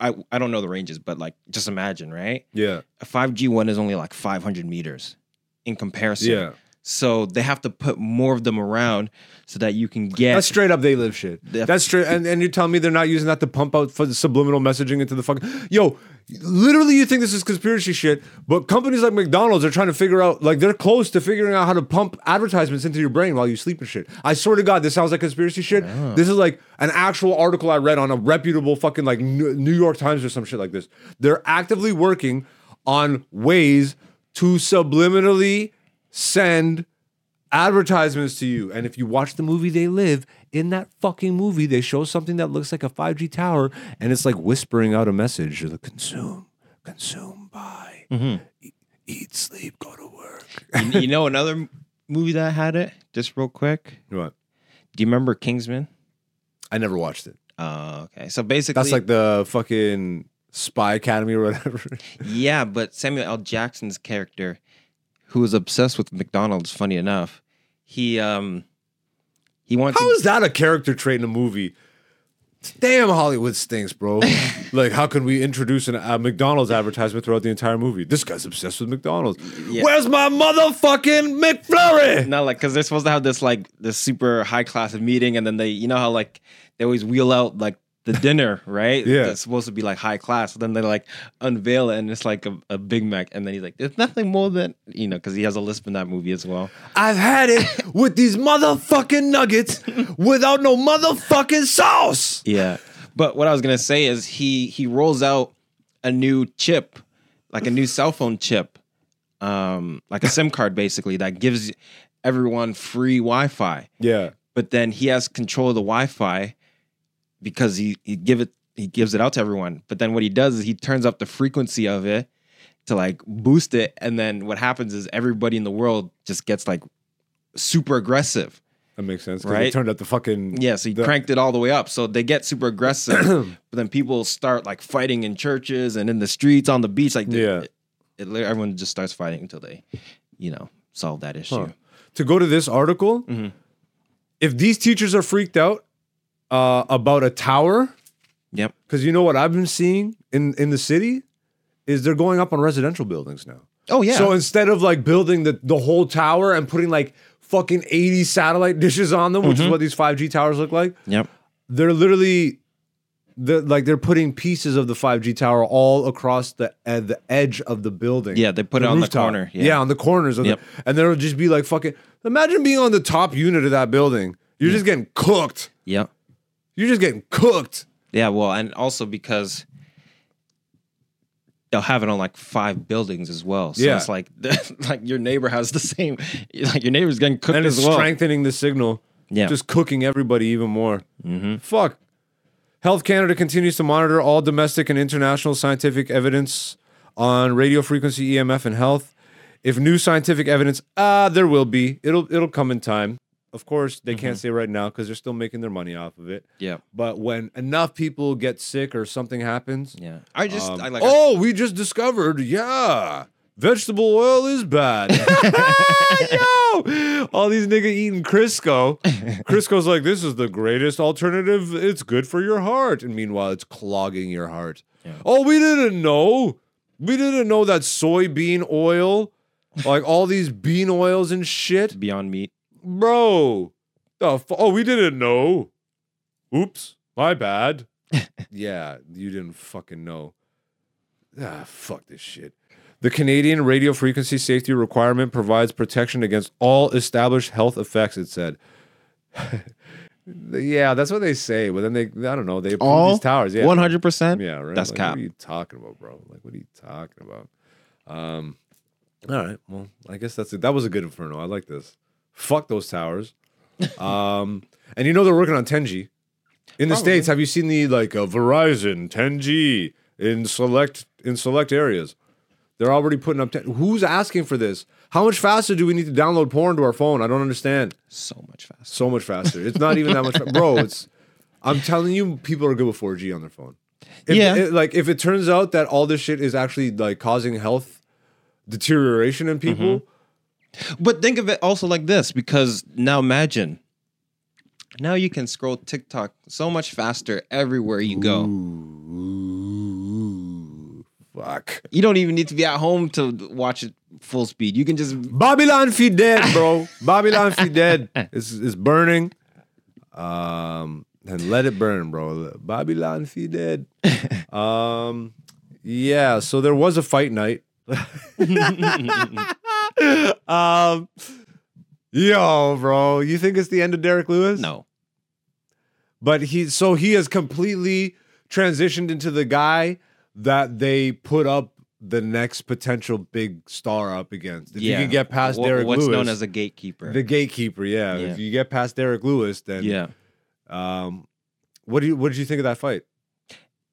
I I don't know the ranges, but like just imagine, right? Yeah. A 5G one is only like 500 meters in comparison. Yeah. So they have to put more of them around so that you can get That's straight up they live shit. Def- That's straight. And, and you're telling me they're not using that to pump out for the subliminal messaging into the fucking. Yo, literally, you think this is conspiracy shit, but companies like McDonald's are trying to figure out, like, they're close to figuring out how to pump advertisements into your brain while you sleep and shit. I swear to God, this sounds like conspiracy shit. This is like an actual article I read on a reputable fucking, like, New York Times or some shit like this. They're actively working on ways to subliminally send advertisements to you. And if you watch the movie They Live, in that fucking movie, they show something that looks like a 5G tower and it's like whispering out a message to consume, consume, buy, e- eat, sleep, go to work. you, you know another movie that had it? Just real quick. What? Do you remember Kingsman? I never watched it. Uh, okay. So basically, That's like the fucking Spy Academy or whatever. yeah, but Samuel L. Jackson's character, who was obsessed with McDonald's, funny enough, he um he wanted How to is that a character trait in a movie? Damn, Hollywood stinks, bro. like, how can we introduce an, a McDonald's advertisement throughout the entire movie? This guy's obsessed with McDonald's. Yeah. Where's my motherfucking McFlurry? not like because they're supposed to have this like this super high class of meeting, and then they you know how like they always wheel out like the dinner, right? Yeah. That's supposed to be like high class. So then they like unveil it, and it's like a, a Big Mac, and then he's like, "There's nothing more than you know," because he has a lisp in that movie as well. I've had it with these motherfucking nuggets without no motherfucking sauce. Yeah. But what I was gonna say is he he rolls out a new chip, like a new cell phone chip, um, like a SIM card basically that gives everyone free Wi-Fi. Yeah. But then he has control of the Wi-Fi because he he give it he gives it out to everyone. But then what he does is he turns up the frequency of it to like boost it, and then what happens is everybody in the world just gets like super aggressive. That makes sense. Right. They Right? turned up the fucking. Yeah, so he The- cranked it all the way up. So they get super aggressive, but then people start like fighting in churches and in the streets, on the beach. Like, Yeah. it, it, everyone just starts fighting until they, you know, solve that issue. Huh. To go to this article, Mhm. if these teachers are freaked out uh, about a tower, Yep. because you know what I've been seeing in in the city is they're going up on residential buildings now. Oh yeah. So instead of like building the, the whole tower and putting like fucking 80 satellite dishes on them, which is what these 5G towers look like, yep. they're literally the like they're putting pieces of the 5G tower all across the uh, the edge of the building. Yeah, they put it on the corner, Yeah. yeah. on the corners of Yep. the, and there'll just be like fucking. Imagine being on the top unit of that building. You're just getting cooked. Yep. You're just getting cooked. Yeah, well, and also because they'll have it on like five buildings as well. So Yeah. it's like like your neighbor has the same like your neighbor's getting cooked and it's as well. strengthening the signal. Yeah. just cooking everybody even more. Mm-hmm. Fuck. Health Canada continues to monitor all domestic and international scientific evidence on radio frequency EMF and health. If new scientific evidence, ah, there will be. It'll it'll come in time. Of course, they Mm-hmm. can't say right now because they're still making their money off of it. yeah. But when enough people get sick or something happens, Yeah. I just um, I like oh, we just discovered, yeah, vegetable oil is bad. Yo, all these nigga eating Crisco. Crisco's like, this is the greatest alternative. It's good for your heart, and meanwhile, it's clogging your heart. Oh, we didn't know. We didn't know that soybean oil, like all these bean oils and shit, Beyond Meat. Bro. The fu- oh, we didn't know. Oops, my bad. yeah, you didn't fucking know. Ah, fuck this shit. The Canadian radio frequency safety requirement provides protection against all established health effects, it said. yeah, that's what they say, but then they, I don't know, they approve All these towers. Yeah. One hundred percent. Yeah, right. That's like, cap. What are you talking about, bro? Like, what are you talking about? Um, all right. Well, I guess that's it. That was a good inferno. I like this. Fuck those towers. um, and you know they're working on 10G in the Probably. states. Have you seen the like uh, Verizon 10G in select in select areas? They're already putting up. 10, who's asking for this? How much faster do we need to download porn to our phone? I don't understand. So much faster. So much faster. It's not even that much, fa- bro. It's. I'm telling you, people are good with 4G on their phone. If, Yeah. it- like if it turns out that all this shit is actually like causing health deterioration in people, But think of it also like this, because now imagine. Now you can scroll TikTok so much faster everywhere you go. Ooh, fuck. You don't even need to be at home to watch it full speed. You can just Babylon feed dead, bro. Babylon feed dead. It's it's burning. Um, and let it burn, bro. Babylon feed dead. Um, yeah. So there was a fight night. um, yo, bro. You think it's the end of Derek Lewis? no. But he so he has completely transitioned into the guy that they put up the next potential big star up against. If you can get past Derek what's Lewis, known as a gatekeeper. the gatekeeper, yeah. Yeah. If you get past Derek Lewis, then yeah. Um, what do you what did you think of that fight?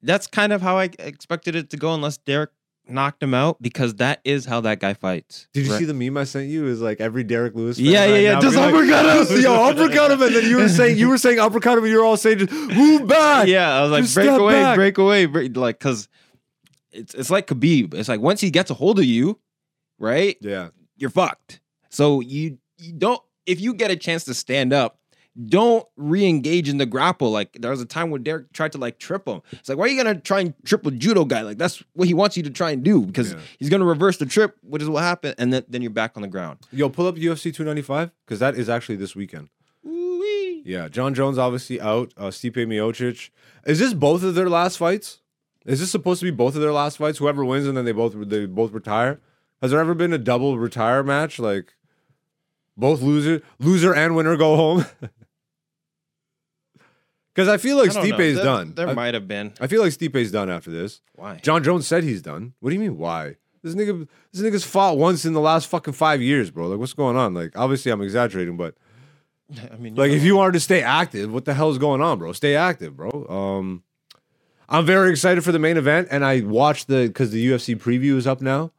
That's kind of how I expected it to go unless Derek knocked him out because that is how that guy fights. Did you Right. see the meme I sent you? Is like every Derek Lewis. Yeah, yeah, right yeah, just uppercut him. Yo, uppercut him, and then you were saying you were saying uppercut him, and you were all saying, just, "Move back." Yeah, I was like, Just break away, back. break away, break, like, cause it's it's like Khabib. It's like once he gets a hold of you, right, yeah. you're fucked. So you you don't if you get a chance to stand up, don't re-engage in the grapple. Like there was a time when Derek tried to like trip him. It's like, why are you gonna try and trip a judo guy? Like that's what he wants you to try and do because Yeah. he's gonna reverse the trip, which is what happened, and then, then you're back on the ground. Yo, pull up UFC 295 because that is actually this weekend. Ooh-wee. Yeah, Jon Jones obviously out. Uh, Stipe Miocic. Is this both of their last fights? Is this supposed to be both of their last fights? Whoever wins and then they both they both retire. Has there ever been a double retire match like both loser loser and winner go home? Because I feel like I. Stipe's There- done. There I, might have been. I feel like Stipe's done after this. Why? Jon Jones said he's done. What do you mean why? This nigga, this nigga's fought once in the last fucking five years, bro. Like, what's going on? Like, obviously, I'm exaggerating, but I mean, like, if you wanted to stay active, what the hell's going on, bro? Stay active, bro. Um, I'm very excited for the main event, and I watched the because the UFC preview is up now.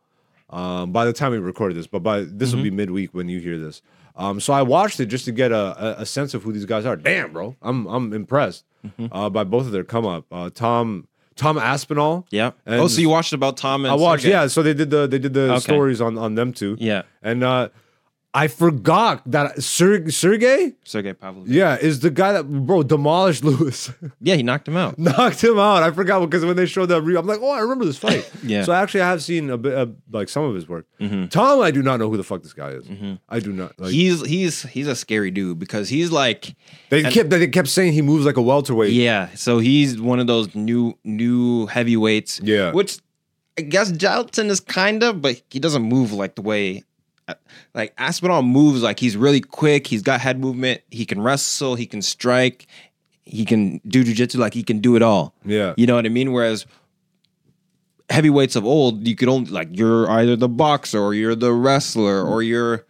Um, by the time we recorded this, but by this will be midweek when you hear this. Um, so I watched it just to get a, a, sense of who these guys are. Damn, bro, I'm I'm impressed uh, by both of their come up. Uh, Tom Tom Aspinall. yeah. Oh, so you watched about Tom and I watched, Sergey. yeah. So they did the they did the Okay. stories on on them too. Yeah. And uh I forgot that Ser- Sergey, Sergey Pavlovich. yeah, is the guy that bro demolished Lewis, Yeah, he knocked him out. knocked him out. I forgot because when they showed that, re- I'm like, oh, I remember this fight. Yeah. So actually, I have seen a bit, uh, like some of his work. Mhm. Tom, I do not know who the fuck this guy is. Mhm. I do not. Like, he's he's he's a scary dude because he's like they and- kept they kept saying he moves like a welterweight. yeah. So he's one of those new new heavyweights. Yeah. Which I guess Jailton is kind of, but he doesn't move like the way. Like Aspinall moves like he's really quick. He's got head movement. He can wrestle. He can strike. He can do jujitsu. Like he can do it all. Yeah. You know what I mean? Whereas heavyweights of old, you could only like you're either the boxer or you're the wrestler or you're,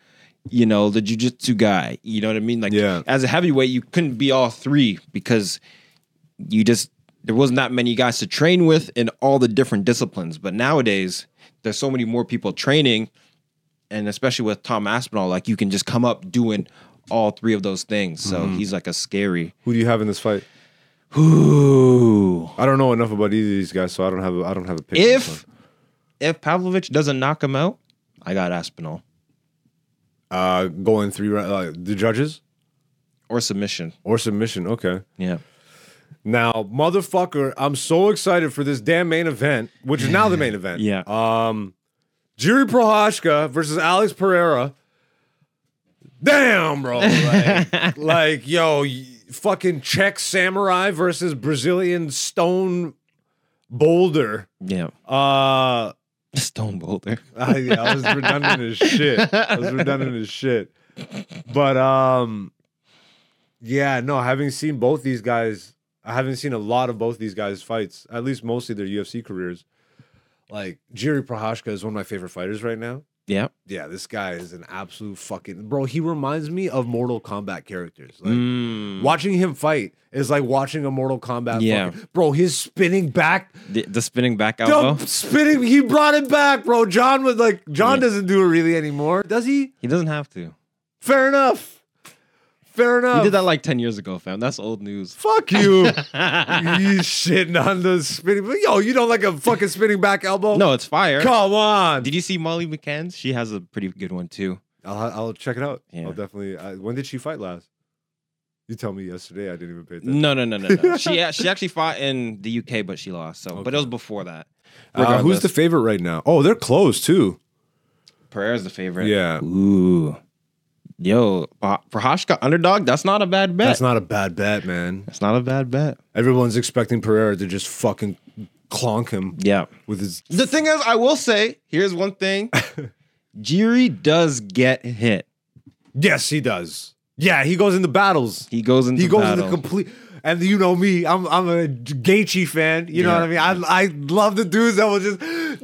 you know, the jujitsu guy. You know what I mean? Like Yeah. as a heavyweight, you couldn't be all three because you just there wasn't that many guys to train with in all the different disciplines. But nowadays, there's so many more people training, and especially with Tom Aspinall, like you can just come up doing all three of those things. So Mm-hmm. he's like a scary. Who do you have in this fight? Ooh. I don't know enough about either of these guys, so I don't have a, I don't have a pick. If if Pavlovich doesn't knock him out, I got Aspinall uh, going three uh, the judges or submission. or submission, okay. Yeah. Now, motherfucker, I'm so excited for this damn main event, which is now the main event. Yeah. Um, Jiri Prochazka versus Alex Pereira. Damn, bro. Like, like yo, fucking Czech samurai versus Brazilian stone boulder. Yeah. Uh, Stone Boulder. I, yeah, I was redundant as shit. I was redundant as shit. But um, yeah, no. Having seen both these guys, I haven't seen a lot of both these guys' fights. At least mostly their UFC careers. Like Jiri Prochazka is one of my favorite fighters right now. Yeah. Yeah, this guy is an absolute fucking bro. He reminds me of Mortal Kombat characters. Like Mm. watching him fight is like watching a Mortal Kombat. Yeah. fucking- bro. His spinning back The, the spinning back elbow. spinning. He brought it back, bro. Jon was like, Jon Yeah. doesn't do it really anymore, does he? He doesn't have to. Fair enough. Fair enough. He did that like 10 years ago, fam. That's old news. Fuck you. you shitting on the spinning. Yo, you don't like a fucking spinning back elbow? No, it's fire. Come on. Did you see Molly McCann's? She has a pretty good one too. I'll, I'll check it out. Yeah. I'll definitely. I, when did she fight last? You tell me yesterday. I didn't even pay attention. No, no, no, no, no. she she actually fought in the UK, but she lost. So, but it was before that. Uh, who's the favorite right now? Oh, they're close too. Pereira's the favorite. Yeah. Ooh. Yo, uh, Prochazka underdog, that's not a bad bet. That's not a bad bet, man. That's not a bad bet. Everyone's expecting Pereira to just fucking clonk him Yeah. with his. The thing is, I will say, here's one thing. Jiri does get hit. Yes, he does. Yeah, he goes into battles. He goes into He goes battle. into complete. And you know me, I'm I'm a Gaethje fan. You know Yeah. what I mean? I I love the dudes that will just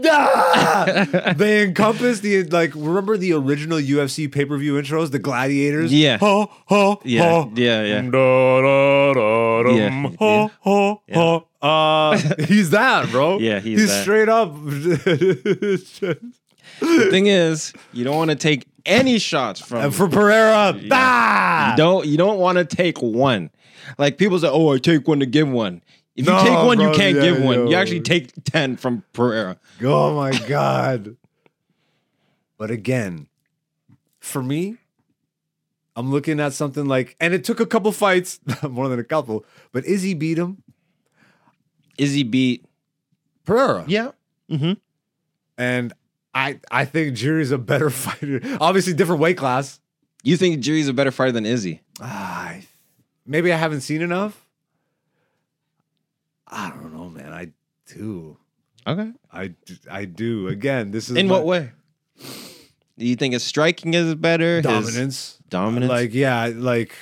ah! they encompass the like. Remember the original UFC pay per view intros, the gladiators. Yeah. Ha, ha, Yeah, ha. yeah, yeah. Da, da, da, dum. Yeah, Ha, ha, yeah. ha. Uh, he's that, bro. Yeah, he's he's that. straight up. the thing is, you don't want to take any shots from and for Pereira, Yeah. ah! You don't you don't want to take one. Like people say, "Oh, I take one to give one." If you No, take one, bro, you can't yeah, give one. You yo. actually take ten from Pereira. Oh my god. But again, for me, I'm looking at something like, and it took a couple fights, more than a couple, but Izzy beat him. Izzy beat. Pereira. Yeah. Mm-hmm. And I I think Jiri's a better fighter. Obviously, different weight class. You think Jiri's a better fighter than Izzy? Ah, I- maybe I haven't seen enough. I don't know, man. I do. Okay. I I do. Again, this is In my- what way? Do you think his striking is better? His dominance. dominance. Like, yeah, like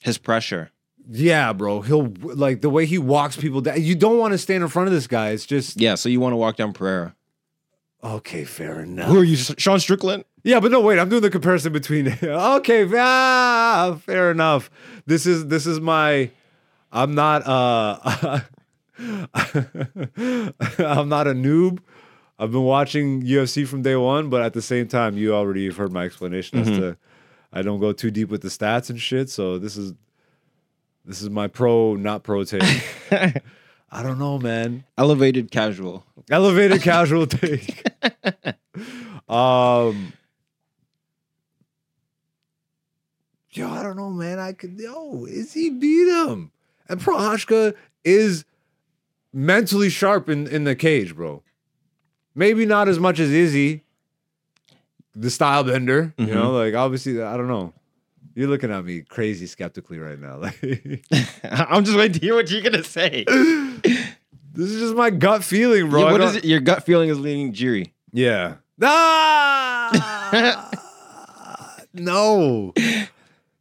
his pressure. Yeah, bro. He'll like the way he walks people down. You don't want to stand in front of this guy. It's just Yeah. So you want to walk down Pereira? Okay. Fair enough. Who are you, Sean Strickland? Yeah, but no, wait. I'm doing the comparison between. okay, ah, fair enough. This is this is my. I'm not. uh I'm not a noob. I've been watching UFC from day one, but at the same time, you already have heard my explanation as to. I don't go too deep with the stats and shit. So this is. This is my pro, not pro take. I don't know, man. Elevated casual. Elevated casual take. um yo, I don't know, man. I could, yo, Izzy beat him. And Prochazka is mentally sharp in, in the cage, bro. Maybe not as much as Izzy, the style bender. You know, like obviously, I don't know. You're looking at me crazy skeptically right now. Like I'm just waiting to hear what you're gonna say. This is just my gut feeling, bro. Yeah, what is it? Your gut feeling is leaning Jiri. Yeah. Ah! no.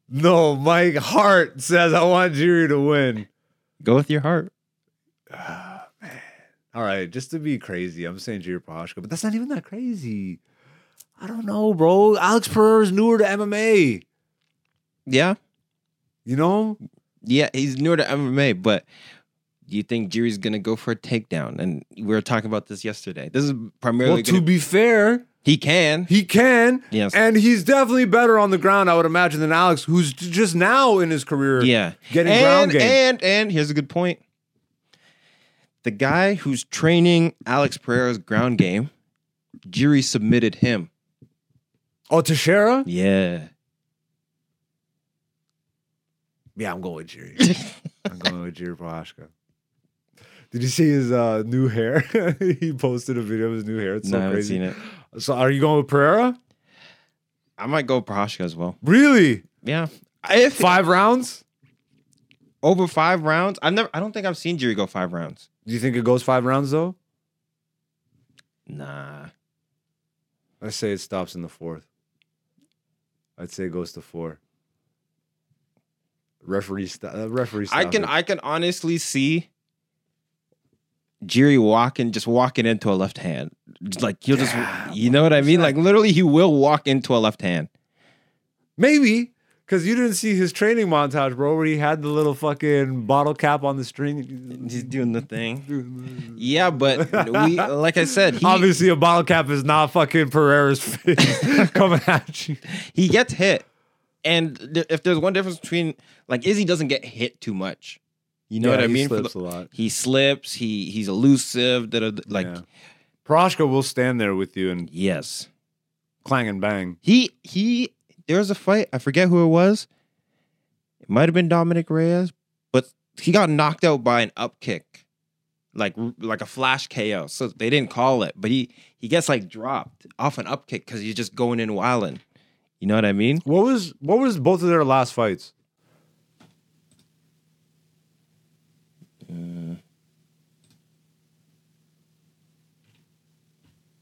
No, my heart says I want Jiri to win. Go with your heart. All right, just to be crazy, I'm saying Jiri Prochazka, but that's not even that crazy. I don't know, bro. Alex Pereira is newer to MMA. Yeah, You know? yeah, he's newer to MMA, but do you think Jiri's gonna go for a takedown? And we were talking about this yesterday. This is primarily Well, to gonna, be fair, he can. he can. Yes. And he's definitely better on the ground, I would imagine, than Alex, who's just now in his career. Yeah. Getting and, ground game. And and here's a good point. The guy who's training Alex Pereira's ground game, Jiri submitted him. Oh, Teixeira? Yeah. Yeah, I'm going with Jiri. I'm going with Jiri Prochazka. Did you see his uh, new hair? he posted a video of his new hair. It's no, I so haven't crazy. seen it. So, are you going with Pereira? I might go Prochazka as well. Really? Yeah. If Five rounds? over five rounds, I've never I don't think I've seen Jiri go five rounds. Do you think it goes five rounds though? Nah. I say it stops in the fourth. I'd say it goes to four. Referee, st- uh, referee. I can. I can honestly see Jiri walking, just walking into a left hand. Like he'll just you know what I mean? Like literally he will walk into a left hand. maybe because you didn't see his training montage, bro, where he had the little fucking bottle cap on the string. He's doing the thing. Yeah, but we like I said, he, Obviously, a bottle cap is not fucking Pereira's face coming at you. he gets hit. And th- if there's one difference between like Izzy doesn't get hit too much. You know Yeah, what I mean? Slips the- a lot. He slips, he he's elusive, da, like Yeah. Proshka will stand there with you and yes. clang and bang. He he there was a fight, I forget who it was. It might have been Dominick Reyes, but he got knocked out by an up kick. Like like a flash KO. So they didn't call it, but he he gets like dropped off an up kick cuz he's just going in wilding. You know what I mean? What was what was both of their last fights?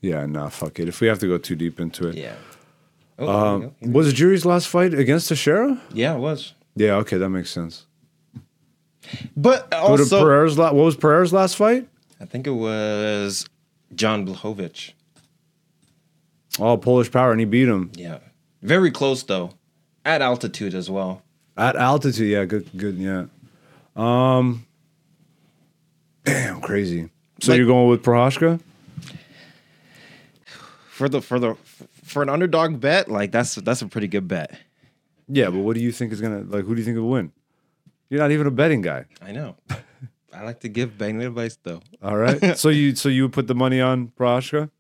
Yeah, nah, fuck it. If we have to go too deep into it. Yeah. Um, was Jiri's last fight against Teixeira? yeah, it was. Yeah, okay, that makes sense. But What, did also Pereira's la- what was Pereira's last fight? I think it was John Blachowicz. Oh, Polish power, and he beat him Yeah. Very close though. At altitude as well. at altitude. Yeah, good, good, yeah. Um, damn, crazy. So Like- you're going with Prochazka? For the for the for an underdog bet, like that's that's a pretty good bet. Yeah, but what do you think is gonna like? Who do you think will win? You're not even a betting guy. I know. I like to give betting advice though. All right. so you so you would put the money on Prochazka?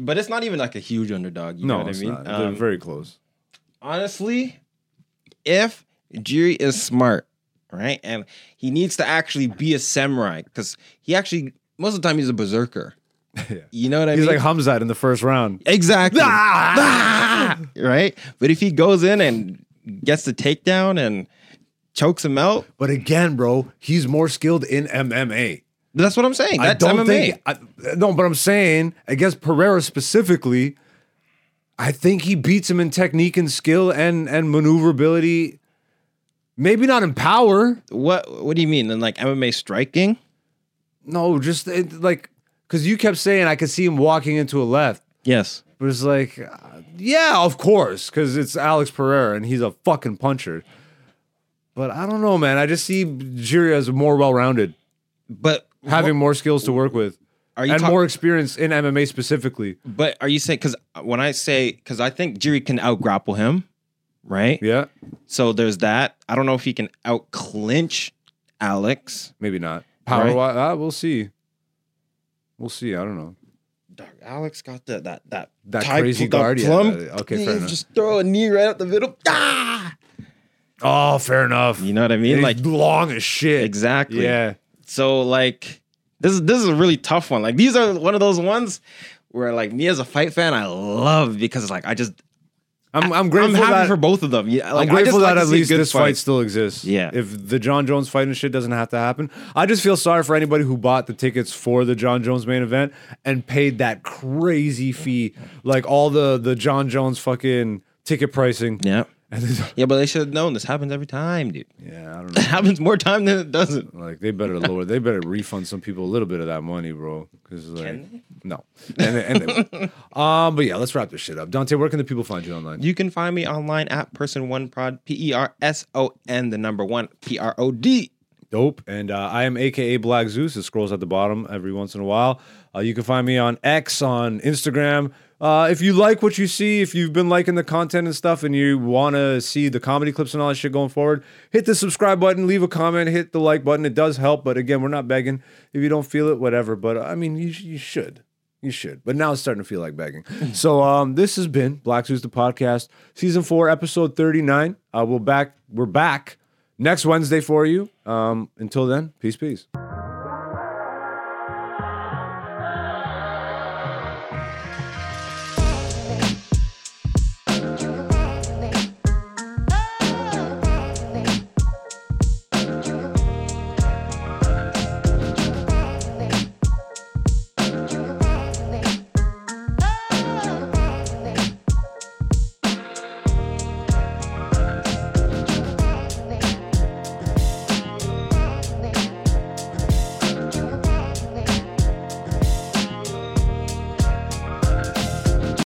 But it's not even like a huge underdog. You No, know what it's I mean? not. They're Um, very close. honestly, if Jiri is smart, right, and he needs to actually be a samurai, because he actually most of the time he's a berserker. Yeah. You know what I mean? He's mean? like Hamzat in the first round. exactly. Ah! right? But if he goes in and gets the takedown and chokes him out, But again, bro, he's more skilled in MMA. that's what I'm saying. That's I don't MMA. think. I, no, but I'm saying against Pereira specifically, I think he beats him in technique and skill and and maneuverability. Maybe not in power. what What do you mean? In like MMA striking? No, just it, like because you kept saying I could see him walking into a left. Yes. But it's like, uh, yeah, of course, because it's Alex Pereira and he's a fucking puncher. But I don't know, man. I just see Jiri as more well-rounded, But having more skills to work with, are you and talk- more experience in MMA specifically. But are you saying because when I say because I think Jiri can out grapple him, right? Yeah, So there's that. I don't know if he can out clinch Alex. maybe not. Power, Right. wise, uh, we'll see. We'll see. I don't know. Dog, Alex got the, that that That type- crazy that guard, yeah, okay, fair enough. Just throw a knee right up the middle. Ah! Oh, fair enough. You know what I mean? He's Like long as shit. exactly. Yeah. So like this is this is a really tough one. Like these are one of those ones where like me as a fight fan, I love because it's like I just I'm, I'm grateful I'm happy that for both of them. Yeah, like I'm I grateful just like that to at least this fight still exists. Yeah. If the Jon Jones fight and shit doesn't have to happen, I just feel sorry for anybody who bought the tickets for the Jon Jones main event and paid that crazy fee, like all the the Jon Jones fucking ticket pricing. Yeah. Yeah, but they should have known this happens every time, dude. yeah, I don't know. It happens more time than it doesn't. Like they better lower, they better refund some people a little bit of that money, bro. Because like, no, and, they- and they um, but yeah, let's wrap this shit up. Dante, where can the people find you online? You can find me online at person one prod P E R S O N the number one P R O D. Dope. And uh, I am AKA Black Zeus. It scrolls at the bottom every once in a while. Uh, you can find me on X, on Instagram. Uh, if you like what you see, if you've been liking the content and stuff, and you want to see the comedy clips and all that shit going forward, hit the subscribe button, leave a comment, hit the like button. It does help. But again, we're not begging. If you don't feel it, whatever. But I mean, you, you should. You should. But now it's starting to feel like begging. so um, this has been Black Zeus the podcast, season four, episode thirty nine. Uh, we'll back. We're back next Wednesday for you. Um, until then, peace, peace.